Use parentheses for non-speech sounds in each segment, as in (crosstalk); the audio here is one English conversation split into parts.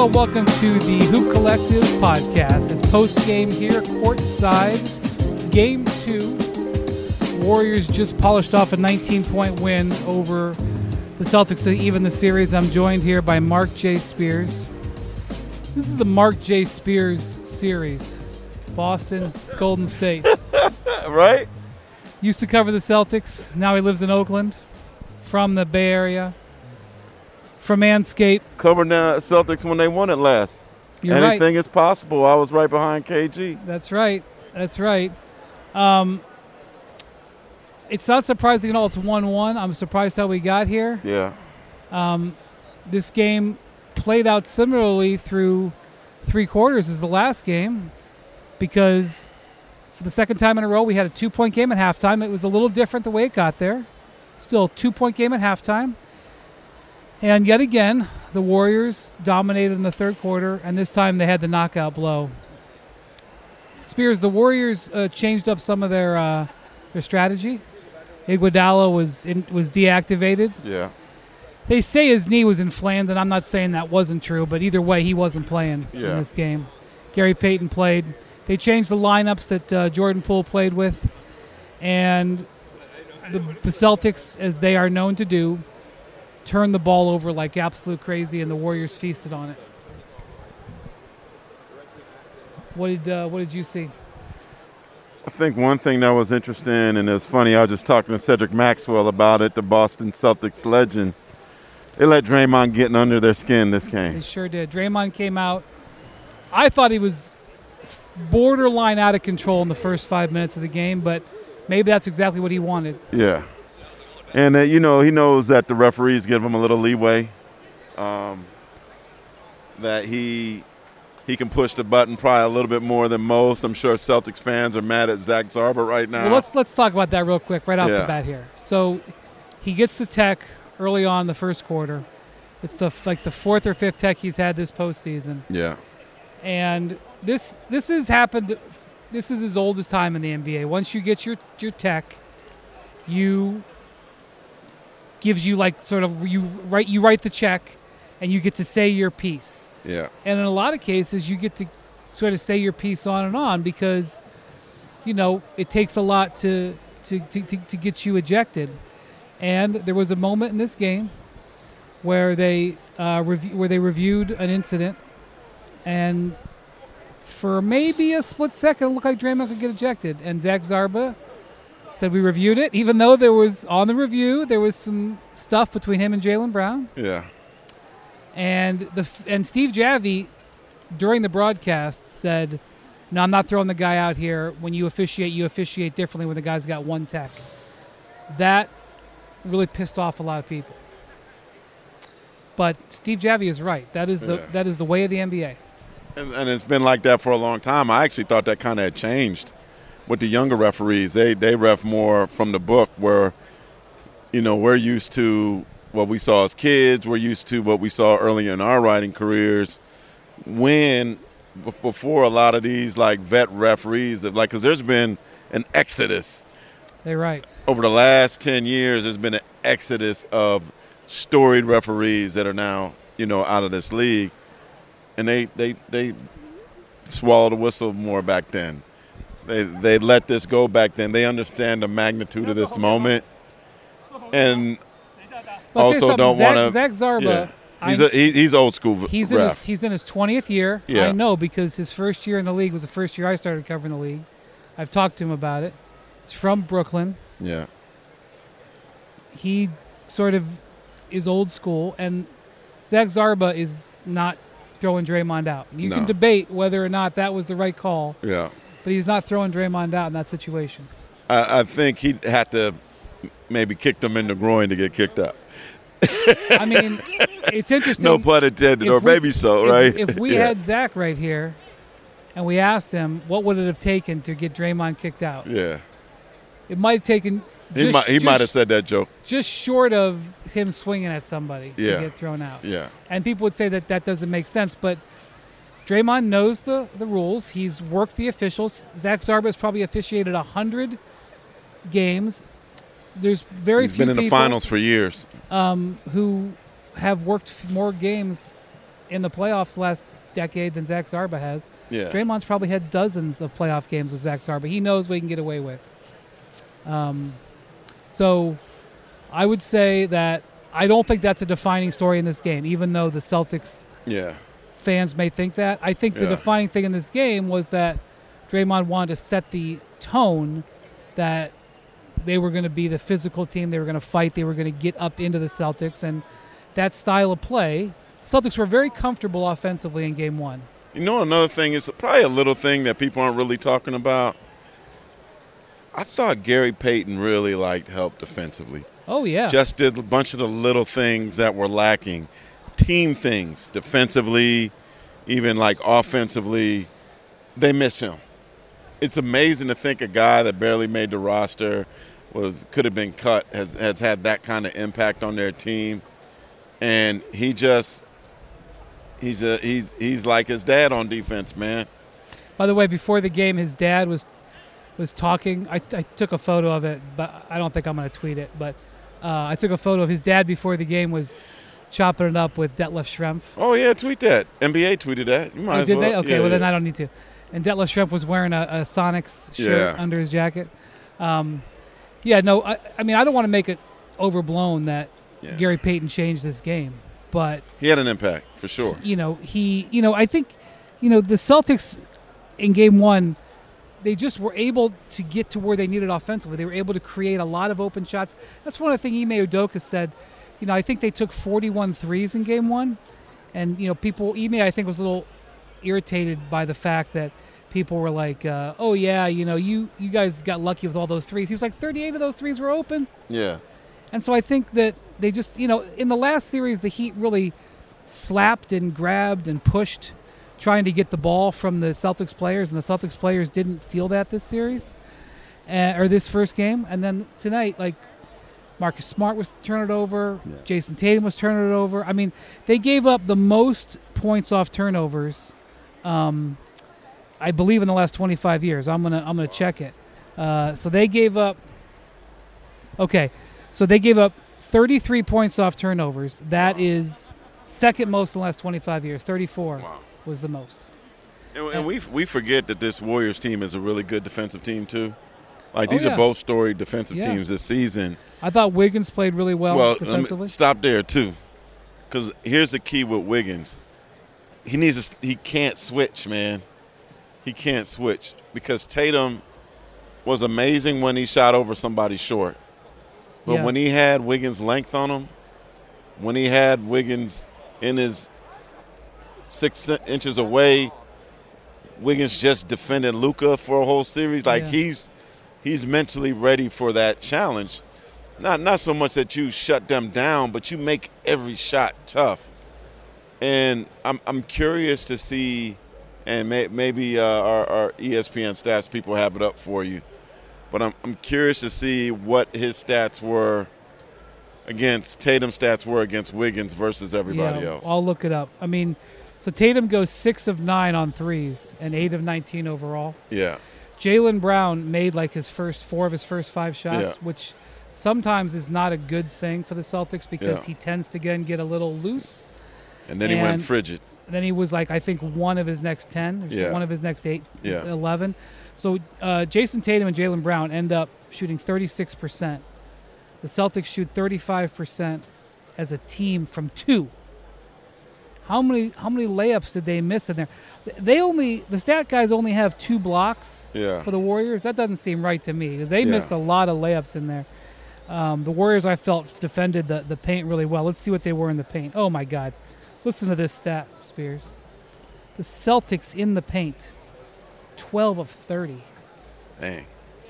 Hello, and welcome to the Hoop Collective podcast. It's post game here, courtside, game two. Warriors just polished off a 19 point win over the Celtics to even the series. I'm joined here by Marc J. Spears. This is the Marc J. Spears series. Boston, Golden State. (laughs) right? Used to cover the Celtics. Now he lives in Oakland. From the Bay Area. From Manscaped. Covering the Celtics when they won it last. You're Anything right. is possible. I was right behind KG. That's right. That's right. Um, it's not surprising at all. It's one-one. I'm surprised how we got here. Yeah. Um, this game played out similarly through three quarters as the last game, because for the second time in a row we had a two-point game at halftime. It was a little different the way it got there. Still, two-point game at halftime. And yet again, the Warriors dominated in the third quarter, and this time they had the knockout blow. Spears, the Warriors uh, changed up some of their uh, their strategy. Iguodala was in, was deactivated. Yeah. They say his knee was inflamed, and I'm not saying that wasn't true, but either way, he wasn't playing Yeah. in this game. Gary Payton played. They changed the lineups that uh, Jordan Poole played with, and the, the Celtics, as they are known to do, turned the ball over like absolute crazy, and the Warriors feasted on it. What did uh, What did you see? I think one thing that was interesting, and it's funny, I was just talking to Cedric Maxwell about it, the Boston Celtics legend. They let Draymond get under their skin this game. They sure did. Draymond came out. I thought he was borderline out of control in the first five minutes of the game, but maybe that's exactly what he wanted. Yeah. And, uh, you know, he knows that the referees give him a little leeway, um, that he he can push the button probably a little bit more than most. I'm sure Celtics fans are mad at Zach Zarba right now. Well, let's let's talk about that real quick right off the bat here. So he gets the tech early on in the first quarter. It's the like the fourth or fifth tech he's had this postseason, yeah. and this this has happened. This is as old as time in the NBA. Once you get your your tech, you gives you like sort of you write you write the check, and you get to say your piece. Yeah. And in a lot of cases, you get to sort of say your piece on and on because, you know, it takes a lot to to, to, to, to get you ejected. And there was a moment in this game where they uh, rev- where they reviewed an incident, and for maybe a split second, it looked like Draymond could get ejected. And Zach Zarba said we reviewed it, even though there was on the review there was some stuff between him and Jaylen Brown. Yeah. And the and Steve Javie, during the broadcast said, "No, I'm not throwing the guy out here. When you officiate, you officiate differently when the guy's got one tech." That really pissed off a lot of people. But Steve Javie is right. That is the Yeah. that is the way of the NBA. And, and it's been like that for a long time. I actually thought that kind of had changed with the younger referees. They they ref more from the book, where you know we're used to what we saw as kids. We're used to what we saw earlier in our writing careers. When before a lot of these like vet referees, have, like because there's been an exodus They're right. over the last 10 years there's been an exodus of storied referees that are now you know out of this league and they they they swallowed the whistle more back then they they let this go back then they understand the magnitude of this moment and Also don't Zach, wanna- Zach Zarba. yeah he's, a, he, he's old school He's in his he's in his twentieth year. Yeah. I know because his first year in the league was the first year I started covering the league. I've talked to him about it. He's from Brooklyn. yeah He sort of is old school, and Zach Zarba is not throwing Draymond out. You can debate whether or not that was the right call, yeah but he's not throwing Draymond out in that situation. I, I think he had to maybe kick them in the groin to get kicked out I mean, it's interesting. no pun intended if or we- maybe so if- right If we (laughs) Yeah. had Zach right here, and we asked him what would it have taken to get Draymond kicked out, yeah it might have taken. He might he might have said that joke. just short of him swinging at somebody Yeah. to get thrown out. Yeah. And people would say that that doesn't make sense, but Draymond knows the, the rules. He's worked the officials. Zach Zarba has probably officiated hundred games. There's very He's few been in the people finals for years. um, who have worked more games in the playoffs last decade than Zach Zarba has. Yeah. Draymond's probably had dozens of playoff games with Zach Zarba. He knows what he can get away with. Um, so I would say that I don't think that's a defining story in this game, even though the Celtics Yeah. Fans may think that. I think the Yeah. defining thing in this game was that Draymond wanted to set the tone that they were going to be the physical team. They were going to fight. They were going to get up into the Celtics. And that style of play, Celtics were very comfortable offensively in game one. You know, another thing is probably a little thing that people aren't really talking about. I thought Gary Payton really like helped defensively. Oh, yeah. Just did a bunch of the little things that were lacking, team things, defensively, even like offensively. They miss him. It's amazing to think a guy that barely made the roster was could have been cut has has had that kind of impact on their team, and he just he's a he's he's like his dad on defense, man. By the way, before the game, his dad was was talking. I, I took a photo of it, but I don't think I'm going to tweet it. But uh, I took a photo of his dad before the game was chopping it up with Detlef Schrempf. Oh yeah, tweet that. NBA tweeted that. You might Oh, as did well. they? Okay, Yeah, well then yeah. I don't need to. And Detlef Schrempf was wearing a, a Sonics shirt Yeah. under his jacket. Um, yeah, no, I, I mean I don't want to make it overblown that. Gary Payton changed this game, but He had an impact for sure. you know he, you know I think, you know the Celtics in Game One, they just were able to get to where they needed offensively. They were able to create a lot of open shots. That's one of the things Ime Udoka said. You know, I think they took 41 threes in Game One, and you know people Ime I think was a little irritated by the fact that people were like, uh, "Oh yeah, you know, you you guys got lucky with all those threes." He was like, "38 of those threes were open," Yeah. and so I think that they just, you know, in the last series, the Heat really slapped and grabbed and pushed, trying to get the ball from the Celtics players, and the Celtics players didn't feel that this series, uh, or this first game, and then tonight, like. Marcus Smart was turning it over. Yeah. Jayson Tatum was turning it over. I mean, they gave up the most points off turnovers um, I believe in the last 25 years. I'm gonna I'm gonna check it. Uh, so they gave up. Okay, so they gave up 33 points off turnovers. That is second most in the last 25 years. 34 Wow. was the most. And, and we we forget that this Warriors team is a really good defensive team too. Like Oh, these yeah. are both story defensive Yeah. teams this season. I thought Wiggins played really well, Well, defensively. stop there too, because here's the key with Wiggins. He needs to, he can't switch, man. He can't switch because Tatum was amazing when he shot over somebody short, but Yeah. when he had Wiggins' length on him, when he had Wiggins in his six inches away, Wiggins just defended Luka for a whole series. Like he's he's mentally ready for that challenge. Not not so much that you shut them down, but you make every shot tough. And I'm I'm curious to see, and may, maybe uh, our, our ESPN stats people have it up for you, but I'm I'm curious to see what his stats were against Tatum stats were against Wiggins versus everybody yeah, else. I'll look it up. I mean, so Tatum goes six of nine on threes and eight of 19 overall. yeah, Jaylen Brown made like his first four of his first five shots, Yeah. which sometimes is not a good thing for the Celtics because Yeah. he tends to again get a little loose. and then he went frigid. And then he was like, I think one of his next ten, or Yeah. one of his next eight, Yeah. 11. So uh, Jayson Tatum and Jaylen Brown end up shooting 36 percent. The Celtics shoot 35 percent as a team from two. How many how many layups did they miss in there? They only the stat guys only have two blocks Yeah, for the Warriors. That doesn't seem right to me. they Yeah. missed a lot of layups in there. Um, the Warriors, I felt, defended the, the paint really well. Let's see what they were in the paint. Oh my God, listen to this stat, Spears. The Celtics in the paint, twelve of thirty. dang.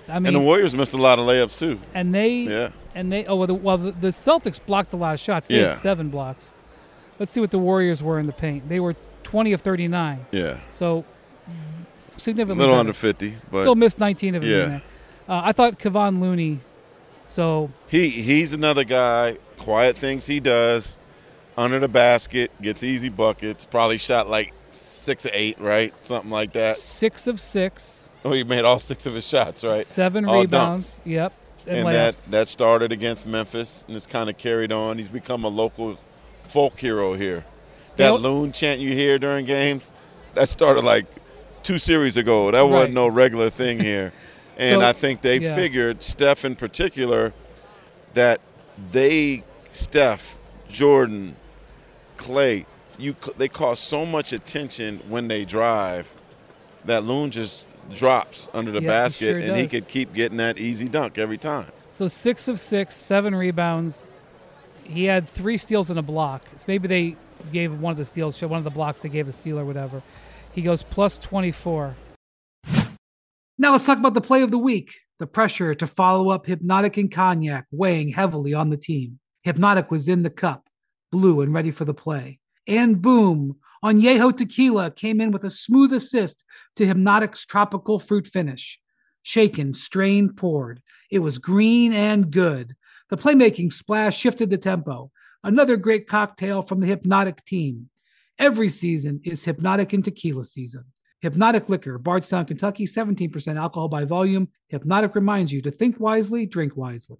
I mean, and the Warriors missed a lot of layups too. and they Yeah, and they oh well the, well the, Celtics blocked a lot of shots. They Yeah. had seven blocks. Let's see what the Warriors were in the paint. They were twenty of thirty nine. yeah, So a significantly little better. under fifty, but Still missed 19 of them Yeah. in there. Uh, I thought Kevon Looney. So he he's another guy. Quiet things he does under the basket, gets easy buckets. Probably shot like six or eight, right? Something like that. six of six, Oh, he made all six of his shots, right? seven All rebounds. Yep, and, and that that started against Memphis and it's kind of carried on. He's become a local folk hero here. that loon chant you hear during games, that started like two series ago. That Right. wasn't no regular thing (laughs) here. And So- I think they yeah. figured, Steph in particular, that they, Steph, Jordan, Clay, you they cause so much attention when they drive that Loon just drops under the Yeah, basket sure and he could keep getting that easy dunk every time. So six of six, seven rebounds. He had three steals and a block. So maybe they gave one of the steals, one of the blocks they gave a steal or whatever. He goes plus 24. Now let's talk about the play of the week. The pressure to follow up Hpnotiq and Cognac weighing heavily on the team. Hpnotiq was in the cup, blue and ready for the play. And boom, Yeho Tequila came in with a smooth assist to Hpnotiq's tropical fruit finish. Shaken, strained, poured. It was green and good. The playmaking splash shifted the tempo. Another great cocktail from the Hpnotiq team. Every season is Hpnotiq and Tequila season. Hpnotiq Liquor, Bardstown, Kentucky, 17% alcohol by volume. Hpnotiq reminds you to think wisely, drink wisely.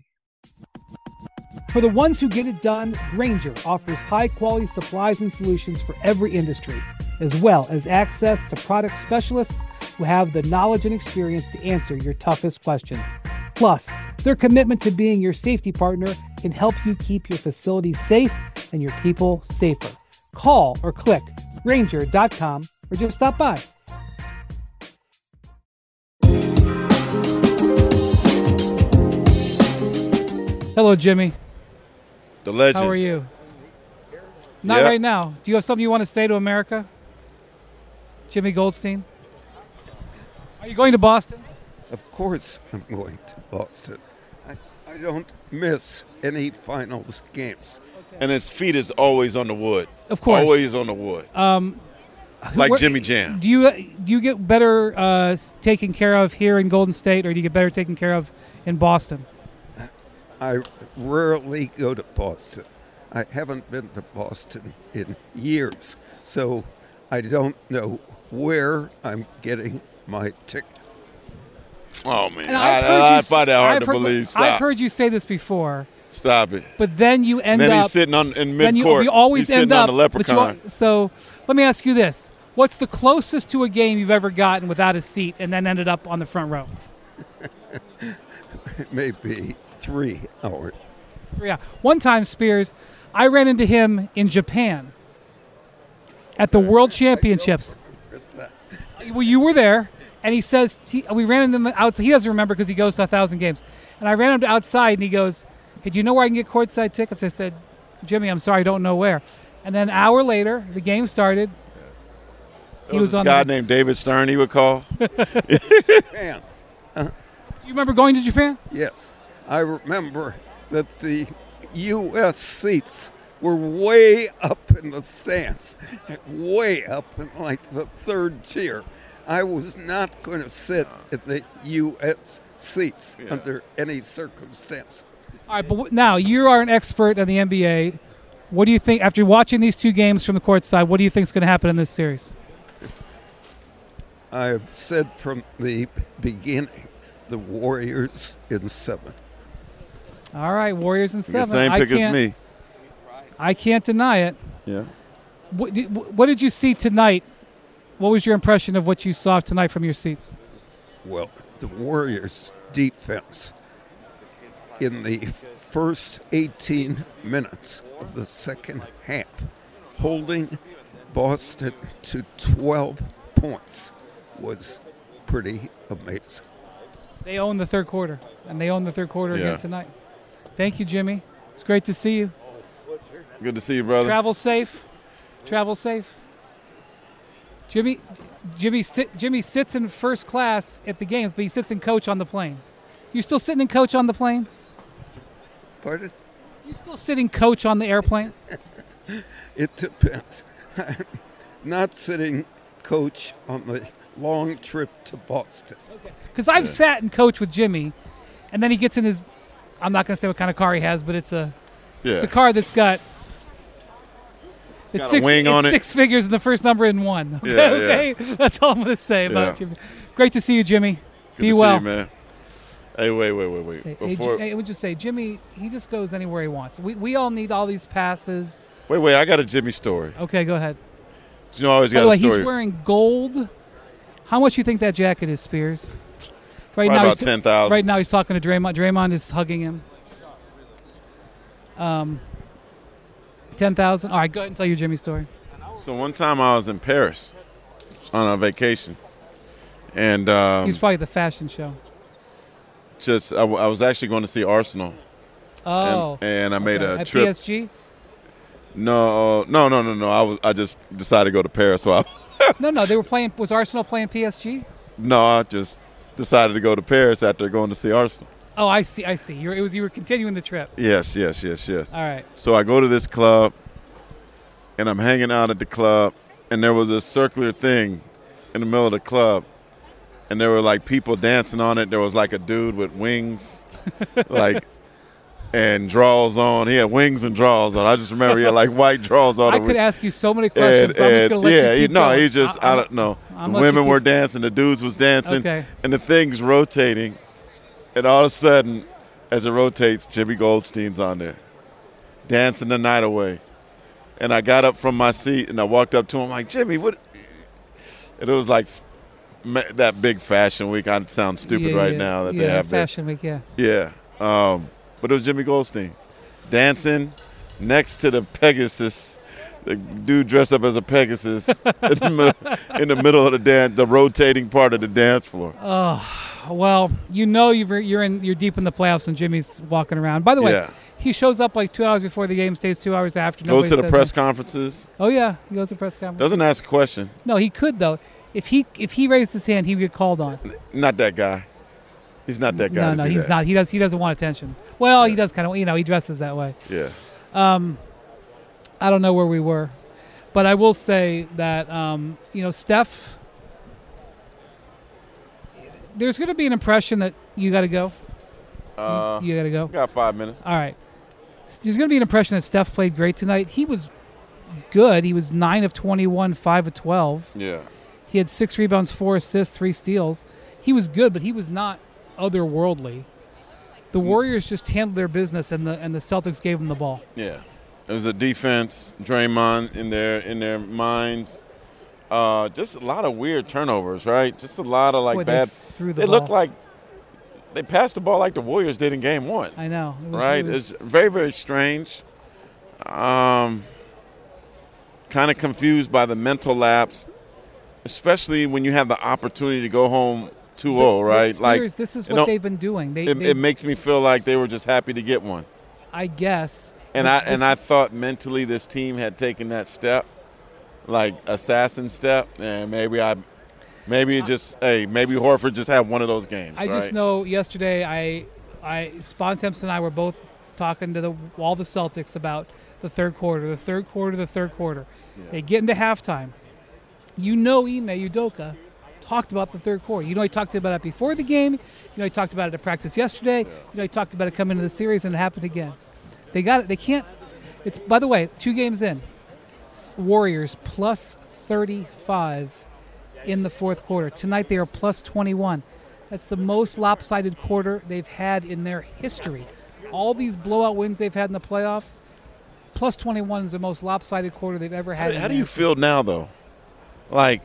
For the ones who get it done, Grainger offers high quality supplies and solutions for every industry, as well as access to product specialists who have the knowledge and experience to answer your toughest questions. Plus, their commitment to being your safety partner can help you keep your facility safe and your people safer. Call or click Grainger.com or just stop by. Hello, Jimmy. The legend. How are you? Not Yeah. right now. Do you have something you want to say to America? Jimmy Goldstein? Are you going to Boston? Of course, I'm going to Boston. I, I don't miss any finals games. And his feet is always on the wood. Of course. Always on the wood. Um, like where- Jimmy Jam. Do you do you get better uh, taken care of here in Golden State, or do you get better taken care of in Boston? I rarely go to Boston. I haven't been to Boston in years, so I don't know where I'm getting my ticket. Oh man, And I, I've heard I, you I s- find that hard I've to heard- believe. Stop. I've heard you say this before, Stop it. but then you end then up. he's sitting on in then mid you, court. you always he's end sitting up. on the but you so let me ask you this: What's the closest to a game you've ever gotten without a seat and then ended up on the front row? (laughs) Maybe three hours. Yeah. One time, Spears, I ran into him in Japan at the World Championships. Well, you were there, and he says he, we ran him out. He doesn't remember because he goes to a thousand games. And I ran him to outside, and he goes, "Hey, do you know where I can get courtside tickets?" I said, "Jimmy, I'm sorry, I don't know where." And then an hour later, the game started. There was, was this on guy the- named David Stern. He would call. (laughs) Man, uh-huh. Do you remember going to Japan? yes, I remember that the U.S. seats were way up in the stands, way up in like the third tier. I was not going to sit uh. in the U.S. seats Yeah. under any circumstances. All right, but w- now you are an expert in the NBA. What do you think after watching these two games from the court side? What do you think is going to happen in this series? I have said from the beginning, the Warriors in seven. All right, Warriors in seven. the same pick as can't- me. I can't deny it. Yeah. What did, what did you see tonight? What was your impression of what you saw tonight from your seats? Well, the Warriors' defense in the first 18 minutes of the second half, holding Boston to 12 points, was pretty amazing. They own the third quarter, and they own the third quarter Yeah. again tonight. Thank you, Jimmy. It's great to see you. Good to see you, brother. Travel safe. Travel safe. Jimmy, Jimmy, sit, Jimmy sits in first class at the games, but he sits in coach on the plane. You still sitting in coach on the plane? Pardon? You still sitting coach on the airplane? (laughs) It depends. (laughs) Not sitting coach on the long trip to Boston. Because I've sat in coach with Jimmy, and then he gets in his. I'm not going to say what kind of car he has, but it's a yeah. it's a car that's got. It's Got six, it's on it. six figures and the first number in one. Okay, Yeah, okay? (laughs) That's all I'm going to say about Yeah. Jimmy. Great to see you, Jimmy. Good Be well. See you, man. Hey, wait, wait, wait, wait. Hey, Before, hey, I would just say, Jimmy, he just goes anywhere he wants. We, we all need all these passes, Wait, wait, I got a Jimmy story. Okay, go ahead. You know, I always By got way, a story. he's wearing gold. How much you think that jacket is, Spears? Right Probably now, about ten thousand. right now he's talking to Draymond. Draymond is hugging him. Um, ten thousand. All right, go ahead and tell your Jimmy story. So one time I was in Paris on a vacation, and um, He's probably at the fashion show. just I, w- I was actually going to see Arsenal, Oh, and, and I made okay. a at trip. PSG. No, no, no, no, no. I was I just decided to go to Paris, so I No, no, they were playing. Was Arsenal playing PSG? no, I just decided to go to Paris after going to see Arsenal. Oh, I see. I see. You're, it was you were continuing the trip. Yes, yes, yes, yes. All right. So I go to this club, and I'm hanging out at the club, and there was a circular thing in the middle of the club, and there were like people dancing on it. There was like a dude with wings, (laughs) like, and draws on. He had wings and draws on. I just remember he had like white draws on. I could ask you so many questions, and, but I'm just gonna let yeah, you keep no, going. he just I- I, don't know. I'm The women were dancing, the dudes was dancing, Okay. and the thing's rotating, and all of a sudden, as it rotates, Jimmy Goldstein's on there, dancing the night away. And I got up from my seat and I walked up to him like, Jimmy, what? And it was like that big fashion week. I sound stupid Yeah, right yeah, now that yeah, they have there. Fashion Week. Yeah. Yeah. Um, but it was Jimmy Goldstein dancing next to the Pegasus. The dude dressed up as a Pegasus (laughs) in, the middle, in the middle of the dance, the rotating part of the dance floor. Well, you know you're you're in you're deep in the playoffs and Jimmy's walking around. By the way, Yeah. he shows up like two hours before the game, stays two hours after. Goes to the press anything. conferences. Oh yeah, he goes to press conferences. Doesn't ask a question. No, he could though. If he if he raised his hand, he'd get called on. Not that guy. He's not that guy. No, no, he's that. not. He does he doesn't want attention. Well, he does kind of. You know, he dresses that way. Yeah. Um, I don't know where we were, but I will say that um, you know Steph. There's going to be an impression that you got to go. Uh, You got to go. got five minutes. All right. There's going to be an impression that Steph played great tonight. He was good. He was 9 of 21, 5 of 12. Yeah. He had six rebounds, four assists, three steals. He was good, but he was not otherworldly. The Warriors just handled their business, and the and the Celtics gave them the ball. Yeah, it was a defense. Draymond in their in their minds. Uh, just a lot of weird turnovers, right? Just a lot of like Boy, they bad. threw the It looked like they passed the ball like the Warriors did in Game One, I know. It was- right? it was- It's very very strange. Um, kind of confused by the mental lapse, especially when you have the opportunity to go home 2-0, But- but right? like this is what they've been doing. They, it, they it makes me feel like they were just happy to get one. I guess. And I and I thought mentally this team had taken that step, like assassin step, and maybe I, maybe it just hey maybe Horford just had one of those games. I just know yesterday I, I Bontemps and I were both talking to the all the Celtics about the third quarter, the third quarter, the third quarter. They get into halftime. You know, Ime Udoka talked about the third quarter. You know, he talked about it before the game. You know, he talked about it at practice yesterday. You know, he talked about it coming into the series, and it happened again. They got it. They can't. It's by the way, two games in, Warriors plus 35 in the fourth quarter. Tonight they are plus 21. That's the most lopsided quarter they've had in their history. All these blowout wins they've had in the playoffs, plus 21 is the most lopsided quarter they've ever How, had. in how do you feel now though? Like,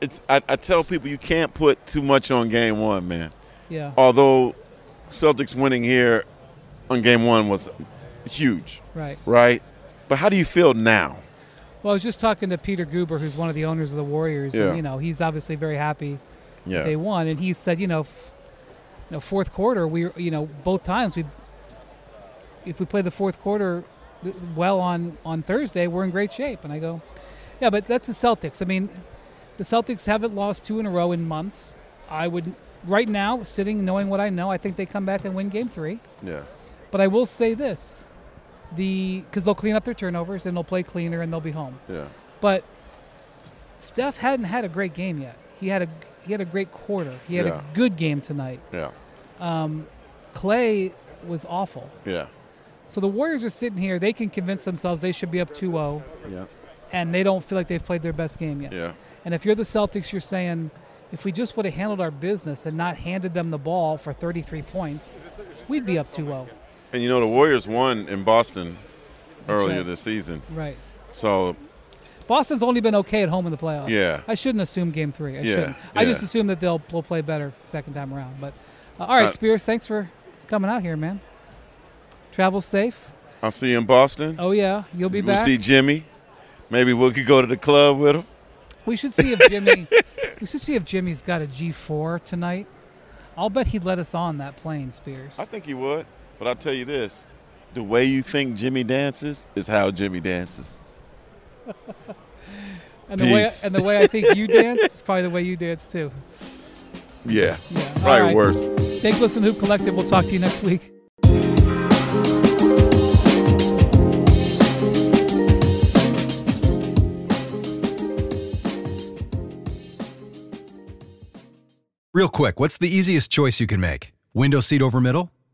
it's I, I tell people you can't put too much on game one, man. Yeah, Although Celtics winning here on game one was huge, right. right? But how do you feel now? Well, I was just talking to Peter Guber, who's one of the owners of the Warriors, Yeah. and you know he's obviously very happy Yeah. they won, and he said, you know, f- you know, fourth quarter, we, you know, both times we, if we play the fourth quarter well on on Thursday, we're in great shape. And I go, yeah, but that's the Celtics. I mean, the Celtics haven't lost two in a row in months. I would right now, sitting knowing what I know, I think they come back and win Game Three. yeah. But I will say this, the because they'll clean up their turnovers and they'll play cleaner and they'll be home. Yeah. But Steph hadn't had a great game yet. He had a he had a great quarter. He had Yeah. a good game tonight. Yeah. Um, Clay was awful. Yeah. So the Warriors are sitting here. They can convince themselves they should be up 2-0, Yeah. and they don't feel like they've played their best game yet. Yeah. And if you're the Celtics, you're saying, if we just would have handled our business and not handed them the ball for 33 points, we'd be up 2-0. And you know the Warriors won in Boston earlier right. this season. Right. So Boston's only been okay at home in the playoffs. Yeah. I shouldn't assume game three. I Yeah, shouldn't. I just assume that they'll, they'll play better second time around. But uh, all right, Uh, Spears, thanks for coming out here, man. Travel safe. I'll see you in Boston. Oh yeah, you'll be back. we'll see Jimmy. Maybe we could go to the club with him. We should see if Jimmy. (laughs) we should see if Jimmy's got a G4 tonight. I'll bet he'd let us on that plane, Spears. I think he would. But I'll tell you this: the way you think Jimmy dances is how Jimmy dances. (laughs) and the way peace. and the way I think you dance is probably the way you dance too. Yeah, Yeah. Probably right. worse. Thank Listen Hoop Collective. We'll talk to you next week. Real quick, what's the easiest choice you can make? Window seat over middle?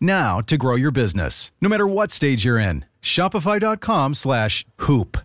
now to grow your business, no matter what stage you're in. Shopify.com slash hoop.